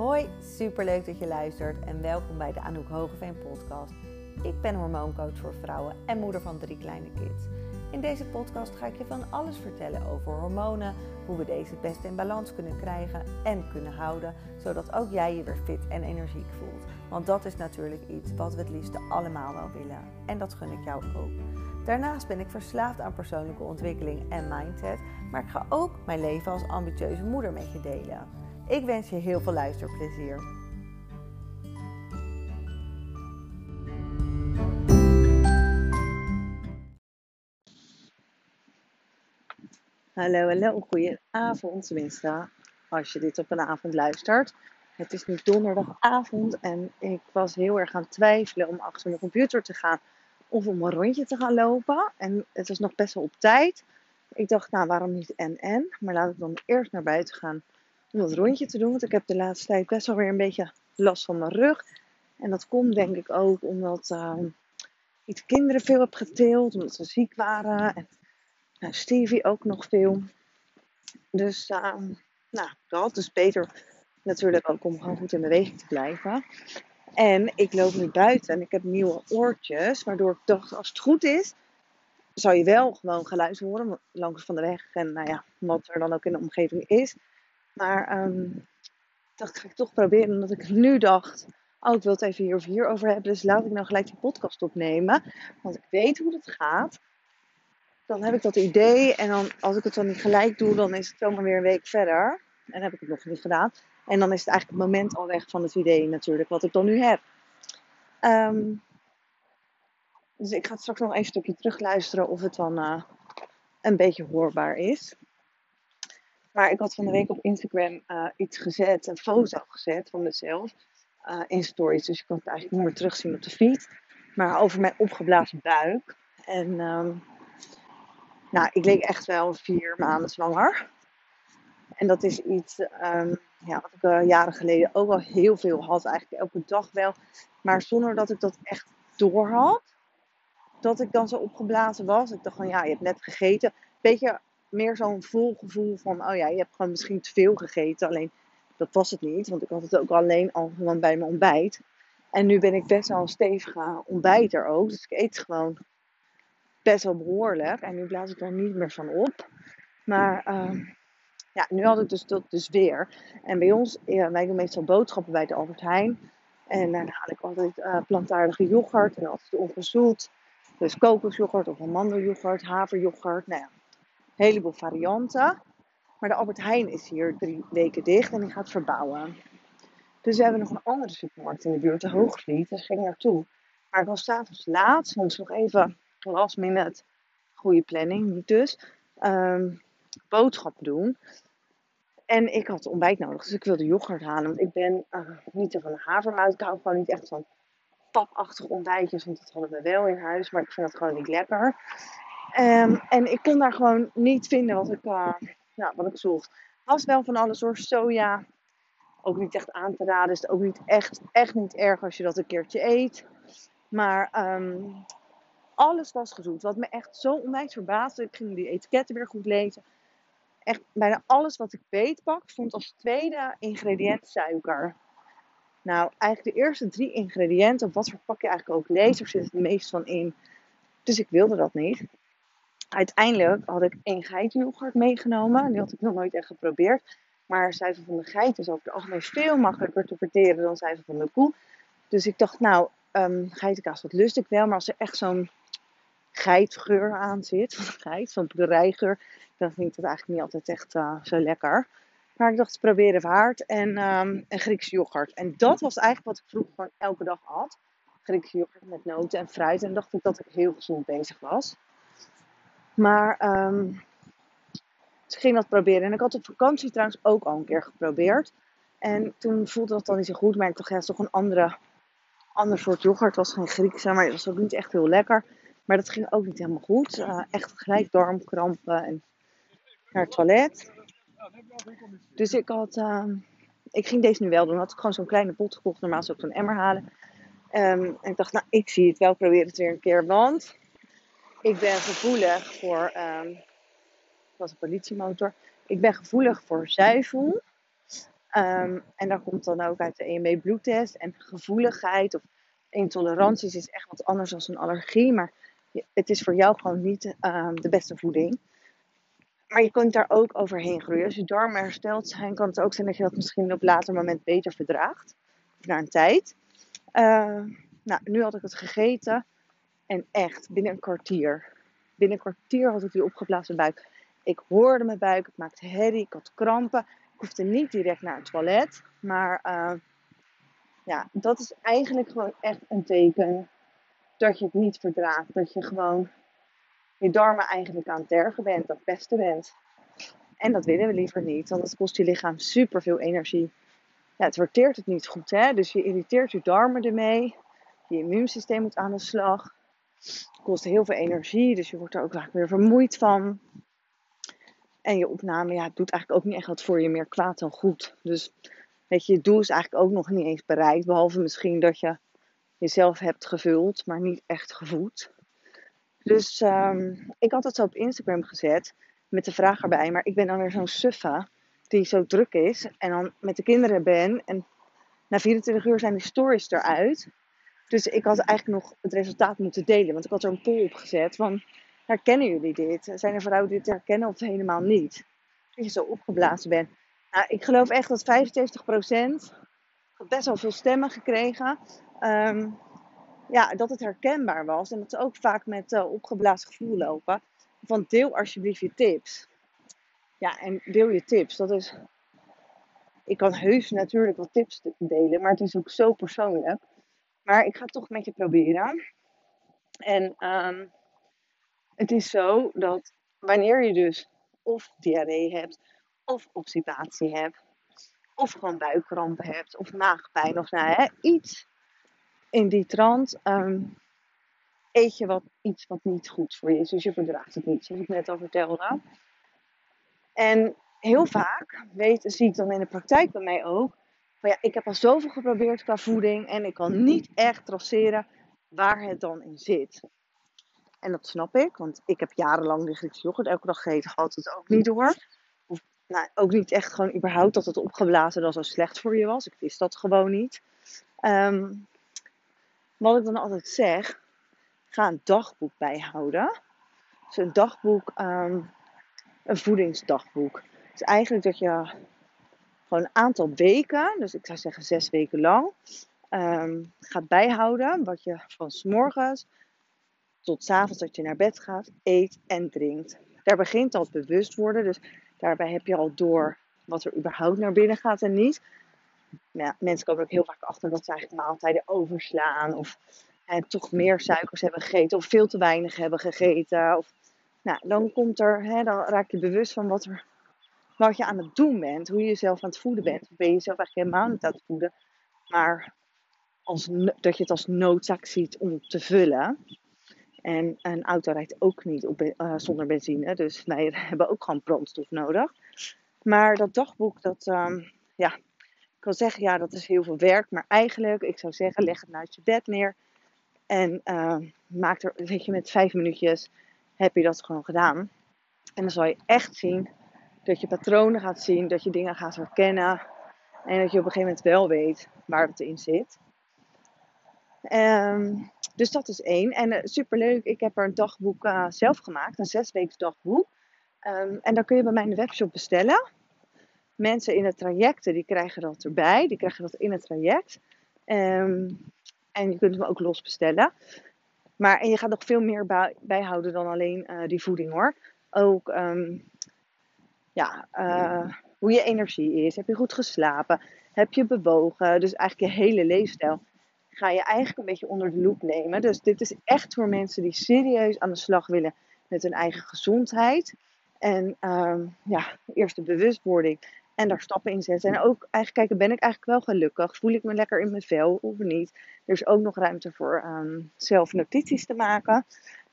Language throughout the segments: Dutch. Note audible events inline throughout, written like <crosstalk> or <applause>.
Hoi, superleuk dat je luistert en welkom bij de Anouk Hogeveen podcast. Ik ben hormooncoach voor vrouwen en moeder van drie kleine kids. In deze podcast ga ik je van alles vertellen over hormonen, hoe we deze het beste in balans kunnen krijgen en kunnen houden, zodat ook jij je weer fit en energiek voelt. Want dat is natuurlijk iets wat we het liefste allemaal wel willen. En dat gun ik jou ook. Daarnaast ben ik verslaafd aan persoonlijke ontwikkeling en mindset, maar ik ga ook mijn leven als ambitieuze moeder met je delen. Ik wens je heel veel luisterplezier. Hallo, hallo, goedenavond tenminste, als je dit op een avond luistert. Het is nu donderdagavond en ik was heel erg aan het twijfelen om achter mijn computer te gaan of om een rondje te gaan lopen. En het was nog best wel op tijd. Ik dacht, nou waarom niet en en, maar laat ik dan eerst naar buiten gaan om dat rondje te doen. Want ik heb de laatste tijd best wel weer een beetje last van mijn rug. En dat komt denk ik ook omdat uh, ik de kinderen veel heb geteeld, omdat ze ziek waren. En nou, Stevie ook nog veel. Dus uh, nou, dat is beter natuurlijk ook om gewoon goed in beweging te blijven. En ik loop nu buiten en ik heb nieuwe oortjes, waardoor ik dacht, als het goed is, zou je wel gewoon geluid horen langs van de weg en nou ja, wat er dan ook in de omgeving is. Maar ik dacht, ga ik toch proberen, omdat ik nu dacht, oh, ik wil het even hier of hier over hebben, dus laat ik nou gelijk die podcast opnemen, want ik weet hoe het gaat. Dan heb ik dat idee en dan, als ik het dan niet gelijk doe, dan is het zomaar weer een week verder. En heb ik het nog niet gedaan. En dan is het eigenlijk het moment al weg van het idee natuurlijk, wat ik dan nu heb. Um, dus ik ga straks nog even een stukje terugluisteren of het dan uh, een beetje hoorbaar is. Maar ik had van de week op Instagram uh, iets gezet, een foto gezet van mezelf uh, in stories. Dus je kan het eigenlijk niet meer terugzien op de feed. Maar over mijn opgeblazen buik. En um, nou, ik leek echt wel vier maanden zwanger. En dat is iets um, ja, wat ik uh, jaren geleden ook al heel veel had. Eigenlijk elke dag wel. Maar zonder dat ik dat echt door had. Dat ik dan zo opgeblazen was. Ik dacht van ja, je hebt net gegeten. Beetje meer zo'n vol gevoel van, oh ja, je hebt gewoon misschien te veel gegeten. Alleen dat was het niet, want ik had het ook alleen al gewoon bij mijn ontbijt. En nu ben ik best wel een stevige ontbijter ook. Dus ik eet gewoon best wel behoorlijk. En nu blaas ik daar niet meer van op. Maar uh, ja, nu had ik dus dat dus weer. En bij ons, ja, wij doen meestal boodschappen bij de Albert Heijn. En daar haal ik altijd uh, plantaardige yoghurt en altijd ongezoet. Dus kokosyoghurt of amandelyoghurt, haveryoghurt. Nou ja, heleboel varianten. Maar de Albert Heijn is hier drie weken dicht en die gaat verbouwen. Dus we hebben nog een andere supermarkt in de buurt, de Hoogvliet. Daar ging naartoe. Maar ik was s'avonds laat, soms nog even last minute, goede planning, niet dus, um, boodschappen doen. En ik had ontbijt nodig, dus ik wilde yoghurt halen. Want ik ben uh, niet zo van de havermout. Ik hou gewoon niet echt van papachtige ontbijtjes, want dat hadden we wel in huis. Maar ik vind dat gewoon niet lekker. Um, en ik kon daar gewoon niet vinden wat ik, uh, nou, wat ik zocht. Was wel van alles hoor, soja. Ook niet echt aan te raden. Is het ook niet echt, echt niet erg als je dat een keertje eet. Maar um, alles was gezoet. Wat me echt zo onwijs verbaasde. Ik ging die etiketten weer goed lezen. Echt bijna alles wat ik beetpak stond als tweede ingrediënt suiker. Nou, eigenlijk de eerste drie ingrediënten, wat voor pak je eigenlijk ook leest, er zit het meest van in. Dus ik wilde dat niet. Uiteindelijk had ik één geitenyoghurt meegenomen. Die had ik nog nooit echt geprobeerd. Maar zuivel van de geit is over het algemeen veel makkelijker te verteren dan zuivel van de koe. Dus ik dacht, nou, um, geitenkaas, dat lust ik wel. Maar als er echt zo'n geitgeur aan zit, <laughs> van geit, zo'n boerderijgeur, dan vind ik dat eigenlijk niet altijd echt uh, zo lekker. Maar ik dacht, probeer het waard. En um, een Griekse yoghurt. En dat was eigenlijk wat ik vroeger gewoon elke dag had. Griekse yoghurt met noten en fruit. En dacht ik dat ik heel gezond bezig was. Maar dus ik ging dat proberen. En ik had op vakantie trouwens ook al een keer geprobeerd. En toen voelde dat dan niet zo goed. Maar ik dacht, ja, het is toch een andere, ander soort yoghurt. Het was geen Griekse, maar het was ook niet echt heel lekker. Maar dat ging ook niet helemaal goed. Uh, echt gelijk darmkrampen en naar het toilet. Dus ik had, uh, ik ging deze nu wel doen. Had ik gewoon zo'n kleine pot gekocht. Normaal zou ik zo'n emmer halen. Um, en ik dacht, nou, ik zie het wel. Probeer het weer een keer. Want ik ben gevoelig voor, dat was een politiemotor. Ik ben gevoelig voor zuivel. Ehm, en daar komt dan ook uit de EMB bloedtest. En gevoeligheid of intoleranties is echt wat anders dan een allergie. Maar het is voor jou gewoon niet ehm, de beste voeding. Maar je kunt daar ook overheen groeien. Als je darmen hersteld zijn, kan het ook zijn dat je dat misschien op later moment beter verdraagt. Of na een tijd. Nou, nu had ik het gegeten. En echt, binnen een kwartier. Binnen een kwartier had ik die opgeblazen buik. Ik hoorde mijn buik, het maakte herrie, ik had krampen. Ik hoefde niet direct naar het toilet. Maar uh, ja, dat is eigenlijk gewoon echt een teken dat je het niet verdraagt. Dat je gewoon je darmen eigenlijk aan het tergen bent, dat pesten bent. En dat willen we liever niet, want het kost je lichaam super veel energie. Ja, het verteert het niet goed, hè? dus je irriteert je darmen ermee. Je immuunsysteem moet aan de slag. Kost heel veel energie, dus je wordt er ook vaak weer vermoeid van. En je opname, ja, doet eigenlijk ook niet echt wat voor je, meer kwaad dan goed. Dus weet je, je doel is eigenlijk ook nog niet eens bereikt. Behalve misschien dat je jezelf hebt gevuld, maar niet echt gevoed. Dus um, ik had het zo op Instagram gezet met de vraag erbij. Maar ik ben dan weer zo'n suffa die zo druk is. En dan met de kinderen ben. En na 24 uur zijn de stories eruit. Dus ik had eigenlijk nog het resultaat moeten delen. Want ik had er een poll op gezet van... Herkennen jullie dit? Zijn er vrouwen die dit herkennen of helemaal niet? Dat je zo opgeblazen bent. Nou, ik geloof echt dat 75%... Ik best wel veel stemmen gekregen. Um, ja, dat het herkenbaar was. En dat ze ook vaak met uh, opgeblazen gevoel lopen. Van deel alsjeblieft je tips. Ja, en deel je tips. Dat is. Ik kan heus natuurlijk wat tips delen, maar het is ook zo persoonlijk. Maar ik ga het toch met je proberen. En um, het is zo dat wanneer je dus of diarree hebt, of obstipatie hebt, of gewoon buikkrampen hebt, of maagpijn, of nou, hè, iets in die trant um, eet je wat, iets wat niet goed voor je is. Dus je verdraagt het niet, zoals ik net al vertelde. En heel vaak weet, zie ik dan in de praktijk bij mij ook. Ja, ik heb al zoveel geprobeerd qua voeding en ik kan niet echt traceren waar het dan in zit. En dat snap ik, want ik heb jarenlang de Griekse elke dag gegeten, had het ook niet door. Of nou, ook niet echt gewoon überhaupt dat het opgeblazen dat zo slecht voor je was. Ik wist dat gewoon niet. Um, wat ik dan altijd zeg, ga een dagboek bijhouden. Dus een dagboek, um, een voedingsdagboek. Dus eigenlijk dat je gewoon een aantal weken, dus ik zou zeggen zes weken lang, um, gaat bijhouden wat je van s morgens tot s avonds dat je naar bed gaat, eet en drinkt. Daar begint al het bewust worden, dus daarbij heb je al door wat er überhaupt naar binnen gaat en niet ja, mensen komen ook heel vaak achter dat ze eigenlijk maaltijden overslaan. Of toch meer suikers hebben gegeten. Of veel te weinig hebben gegeten. Of, nou, dan komt er, hè, dan raak je bewust van wat, er, wat je aan het doen bent. Hoe je jezelf aan het voeden bent. Ben je jezelf eigenlijk helemaal niet aan het voeden. Maar als, dat je het als noodzaak ziet om te vullen. En een auto rijdt ook niet op, uh, zonder benzine. Dus wij <laughs> hebben ook gewoon brandstof nodig. Maar dat dagboek, dat, um, ja, ik kan zeggen, ja, dat is heel veel werk. Maar eigenlijk, ik zou zeggen, leg het naast je bed neer. En uh, maak er, weet je, met vijf minuutjes heb je dat gewoon gedaan. En dan zal je echt zien dat je patronen gaat zien, dat je dingen gaat herkennen. En dat je op een gegeven moment wel weet waar het in zit. Um, dus dat is één. En uh, superleuk, ik heb er een dagboek uh, zelf gemaakt, een zesweeks dagboek. Um, en dan kun je bij mij in de webshop bestellen mensen in het traject, die krijgen dat erbij. Die krijgen dat in het traject. Um, en je kunt hem ook los bestellen. Maar en je gaat nog veel meer bij, bijhouden dan alleen uh, die voeding hoor. Ook ja, uh, hoe je energie is. Heb je goed geslapen? Heb je bewogen? Dus eigenlijk je hele leefstijl ga je eigenlijk een beetje onder de loep nemen. Dus dit is echt voor mensen die serieus aan de slag willen met hun eigen gezondheid. En um, ja, eerst de bewustwording en daar stappen in zetten. En ook eigenlijk kijken, ben ik eigenlijk wel gelukkig? Voel ik me lekker in mijn vel of niet? Er is ook nog ruimte voor um, zelf notities te maken.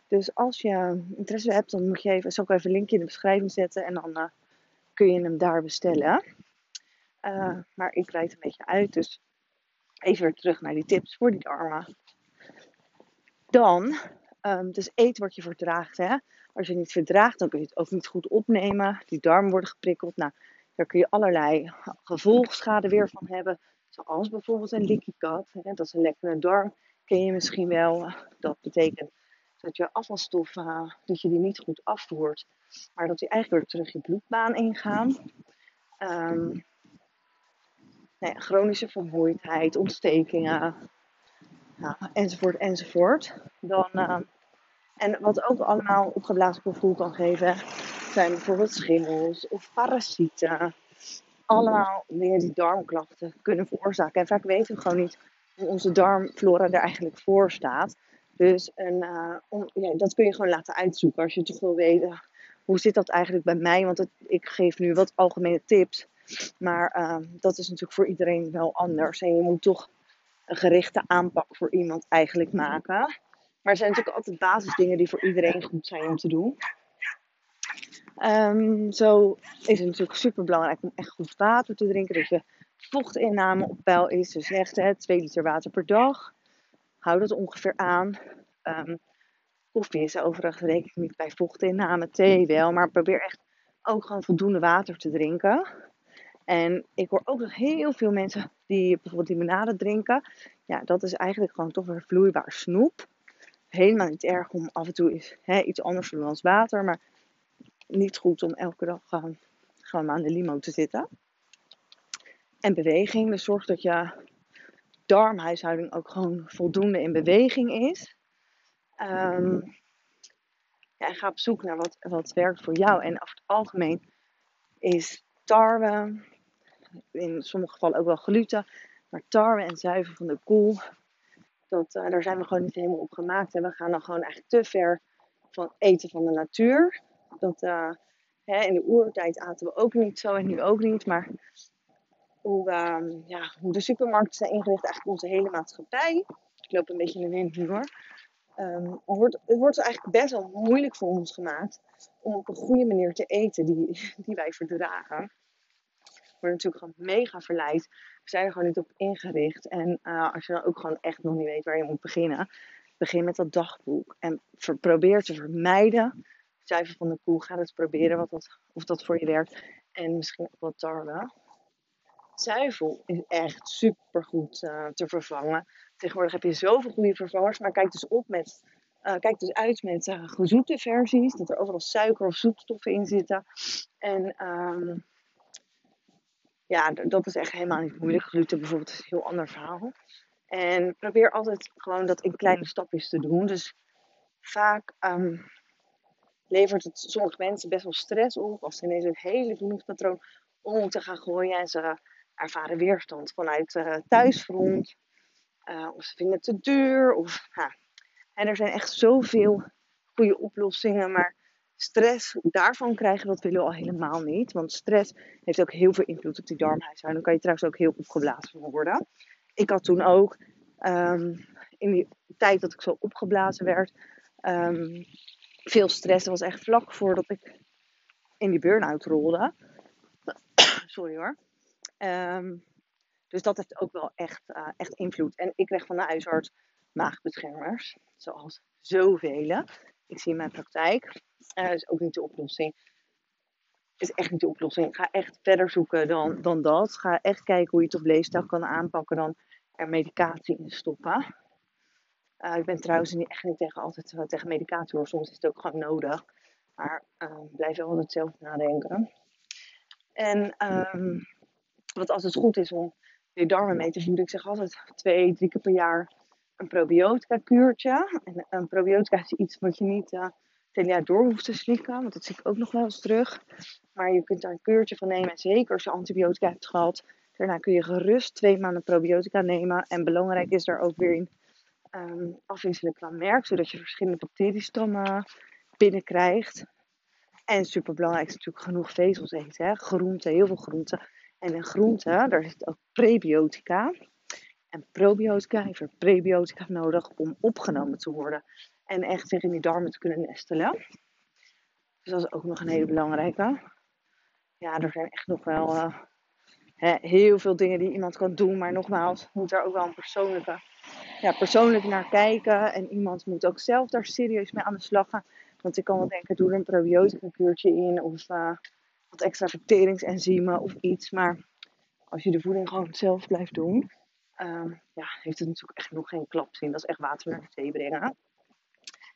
Dus als je interesse hebt, dan moet je even, zal ik even een linkje in de beschrijving zetten. En dan uh, kun je hem daar bestellen. Uh, maar ik rijd een beetje uit, dus even weer terug naar die tips voor die darmen. Dan, um, dus eet wat je verdraagt. Hè? Als je niet verdraagt, dan kun je het ook niet goed opnemen. Die darmen worden geprikkeld. Nou, Daar kun je allerlei gevolgschade weer van hebben. Zoals bijvoorbeeld een leaky gut. Dat is een lekkere darm. Ken je misschien wel. Dat betekent dat je afvalstoffen, dat je die niet goed afvoert. Maar dat die eigenlijk weer terug je bloedbaan ingaan. Um, chronische vermoeidheid, ontstekingen, ja, enzovoort, enzovoort. Dan, uh, en wat ook allemaal opgeblazen gevoel kan geven, zijn bijvoorbeeld schimmels of parasieten. Allemaal dingen die darmklachten kunnen veroorzaken. En vaak weten we gewoon niet hoe onze darmflora er eigenlijk voor staat. Dus en, ja, dat kun je gewoon laten uitzoeken als je toch wil weten hoe zit dat eigenlijk bij mij. Want ik geef nu wat algemene tips. Maar uh, dat is natuurlijk voor iedereen wel anders. En je moet toch een gerichte aanpak voor iemand eigenlijk maken. Maar er zijn natuurlijk altijd basisdingen die voor iedereen goed zijn om te doen. Um, zo is het natuurlijk super belangrijk om echt goed water te drinken. Dat je vochtinname op peil is. Dus echt hè, 2 liter water per dag. Hou dat ongeveer aan. Um, koffie is overigens rekening niet bij vochtinname. Thee wel. Maar probeer echt ook gewoon voldoende water te drinken. En ik hoor ook nog heel veel mensen die bijvoorbeeld limonade drinken. Ja, dat is eigenlijk gewoon toch weer vloeibaar snoep. Helemaal niet erg om af en toe iets, hè, iets anders te doen als water. Maar niet goed om elke dag gewoon, gewoon aan de limo te zitten. En beweging. Dus zorg dat je darmhuishouding ook gewoon voldoende in beweging is. Um, ja, en ga op zoek naar wat, wat werkt voor jou. En over het algemeen is tarwe, in sommige gevallen ook wel gluten, maar tarwe en zuivel van de kool, dat, uh, daar zijn we gewoon niet helemaal op gemaakt. En we gaan dan gewoon eigenlijk te ver van eten van de natuur. Dat, uh, hè, in de oertijd aten we ook niet zo en nu ook niet. Maar hoe, uh, ja, hoe de supermarkten zijn ingericht, eigenlijk onze hele maatschappij. Ik loop een beetje in de wind nu hoor. Het, wordt, het wordt eigenlijk best wel moeilijk voor ons gemaakt om op een goede manier te eten die, die wij verdragen. We worden natuurlijk gewoon mega verleid. We zijn er gewoon niet op ingericht. En uh, als je dan ook gewoon echt nog niet weet waar je moet beginnen, begin met dat dagboek. En probeer te vermijden. Zuiver van de koe, ga eens proberen wat dat, of dat voor je werkt. En misschien ook wat tarwe. Zuivel is echt super goed uh, te vervangen. Tegenwoordig heb je zoveel goede vervangers, maar kijk dus op met uh, kijk dus uit met uh, gezoete versies, dat er overal suiker of zoetstoffen in zitten. En um, ja, dat is echt helemaal niet moeilijk. Gluten bijvoorbeeld is een heel ander verhaal. En probeer altijd gewoon dat in kleine stapjes te doen. Dus vaak um, levert het sommige mensen best wel stress op als ze ineens een hele voedingspatroon om moeten gaan gooien. En ze ervaren weerstand vanuit uh, thuisfront. Uh, of ze vinden het te duur. Of, ja. En er zijn echt zoveel goede oplossingen. Maar stress daarvan krijgen, dat willen we al helemaal niet. Want stress heeft ook heel veel invloed op die darmhuishouding. Dan kan je trouwens ook heel opgeblazen worden. Ik had toen ook, um, in die tijd dat ik zo opgeblazen werd, um, veel stress. Dat was echt vlak voordat ik in die burn-out rolde. <coughs> Sorry hoor. Um, dus dat heeft ook wel echt, uh, echt invloed. En ik kreeg van de huisarts maagbeschermers, zoals zoveel. Ik zie in mijn praktijk. Dat is ook niet de oplossing. is echt niet de oplossing. Ga echt verder zoeken dan, dan dat. Ga echt kijken hoe je op leefstijl kan aanpakken dan er medicatie in stoppen. Uh, ik ben trouwens niet, echt niet tegen, altijd tegen medicatie hoor. Soms is het ook gewoon nodig. Maar uh, blijf wel altijd zelf nadenken. En um, wat altijd goed is om je darmen mee te voeden. Ik zeg altijd twee, drie keer per jaar een probiotica kuurtje. En een probiotica is iets wat je niet uh, het hele jaar door hoeft te slikken. Want dat zie ik ook nog wel eens terug. Maar je kunt daar een kuurtje van nemen. En zeker als je antibiotica hebt gehad. Daarna kun je gerust twee maanden probiotica nemen. En belangrijk is daar ook weer in um, afwisselen qua merk. Zodat je verschillende bacteriestammen binnenkrijgt. En super belangrijk is natuurlijk genoeg vezels eten. Hè? Groenten, heel veel groenten. En in groenten, daar zit ook prebiotica. En probiotica heeft er prebiotica nodig om opgenomen te worden. En echt zich in die darmen te kunnen nestelen. Dus dat is ook nog een hele belangrijke. Ja, er zijn echt nog wel hè, heel veel dingen die iemand kan doen. Maar nogmaals, moet daar ook wel een ja, persoonlijk naar kijken. En iemand moet ook zelf daar serieus mee aan de slag gaan. Want ik kan wel denken, doe er een probiotica kuurtje in. Of uh, wat extra verteringsenzymen of iets. Maar als je de voeding gewoon zelf blijft doen, ehm, ja, heeft het natuurlijk echt nog geen klapzin. Dat is echt water naar de thee brengen.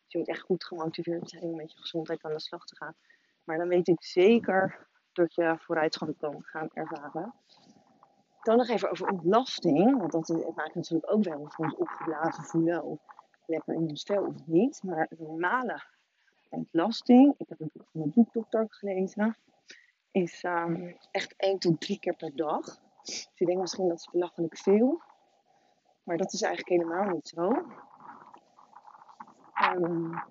Dus je moet echt goed gemotiveerd zijn om met je gezondheid aan de slag te gaan. Maar dan weet ik zeker dat je vooruitgang kan gaan ervaren. Dan nog even over ontlasting. Want dat maakt natuurlijk ook wel of ons opgeblazen voelen of lekker in ons vel of niet. Maar normale ontlasting, ik heb een boek van een boekdokter gelezen, is um, echt 1 tot 3 keer per dag. Dus je denkt misschien dat is belachelijk veel. Maar dat is eigenlijk helemaal niet zo. Um,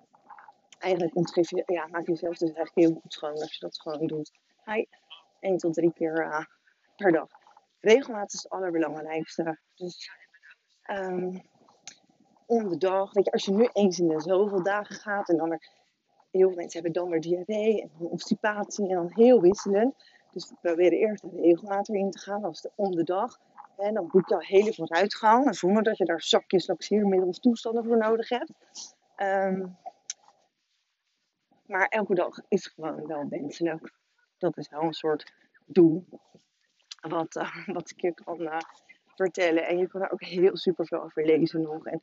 eigenlijk ontgeef je, ja, maak je jezelf dus eigenlijk heel goed schoon als je dat gewoon doet. Hi, 1 tot 3 keer uh, per dag. Regelmatig is het allerbelangrijkste. Dus um, om de dag. Weet je, als je nu eens in de zoveel dagen gaat en dan weer. Heel veel mensen hebben dan weer diarree en obstipatie en dan heel wisselend. Dus we proberen eerst regelmatig in te gaan als de, om de dag. En dan boek je al hele vooruitgang. Zonder dat je daar zakjes laxeermiddel of toestanden voor nodig hebt. Um, maar elke dag is gewoon wel wenselijk. Dat is wel een soort doel. Wat, uh, wat ik je kan uh, vertellen. En je kan er ook heel super veel over lezen nog. En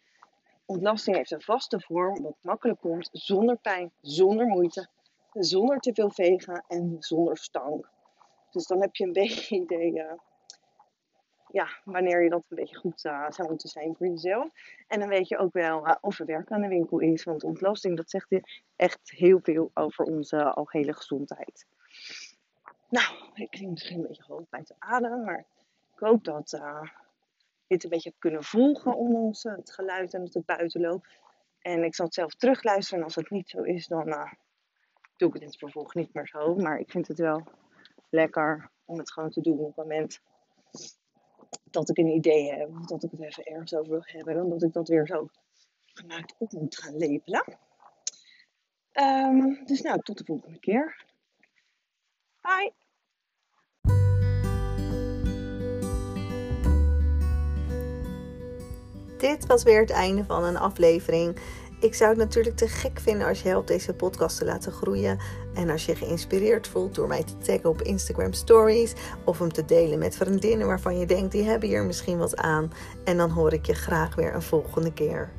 ontlasting heeft een vaste vorm, wat makkelijk komt, zonder pijn, zonder moeite, zonder te veel vegen en zonder stank. Dus dan heb je een <laughs> beetje idee uh, ja, wanneer je dat een beetje goed uh, zou moeten zijn voor jezelf. En dan weet je ook wel uh, of er werk aan de winkel is. Want ontlasting, dat zegt echt heel veel over onze algehele gezondheid. Nou, ik klinkt misschien een beetje hoog bij te ademen, maar ik hoop dat dit een beetje kunnen volgen om ons het geluid en het buitenloop. En ik zal het zelf terugluisteren. En als het niet zo is, dan uh, doe ik het in het vervolg niet meer zo. Maar ik vind het wel lekker om het gewoon te doen op het moment dat ik een idee heb. Of dat ik het even ergens over wil hebben. Dan dat ik dat weer zo gemaakt op moet gaan lepelen. Um, dus nou, tot de volgende keer. Bye! Dit was weer het einde van een aflevering. Ik zou het natuurlijk te gek vinden als je helpt deze podcast te laten groeien. En als je geïnspireerd voelt door mij te taggen op Instagram Stories. Of hem te delen met vriendinnen waarvan je denkt die hebben hier misschien wat aan. En dan hoor ik je graag weer een volgende keer.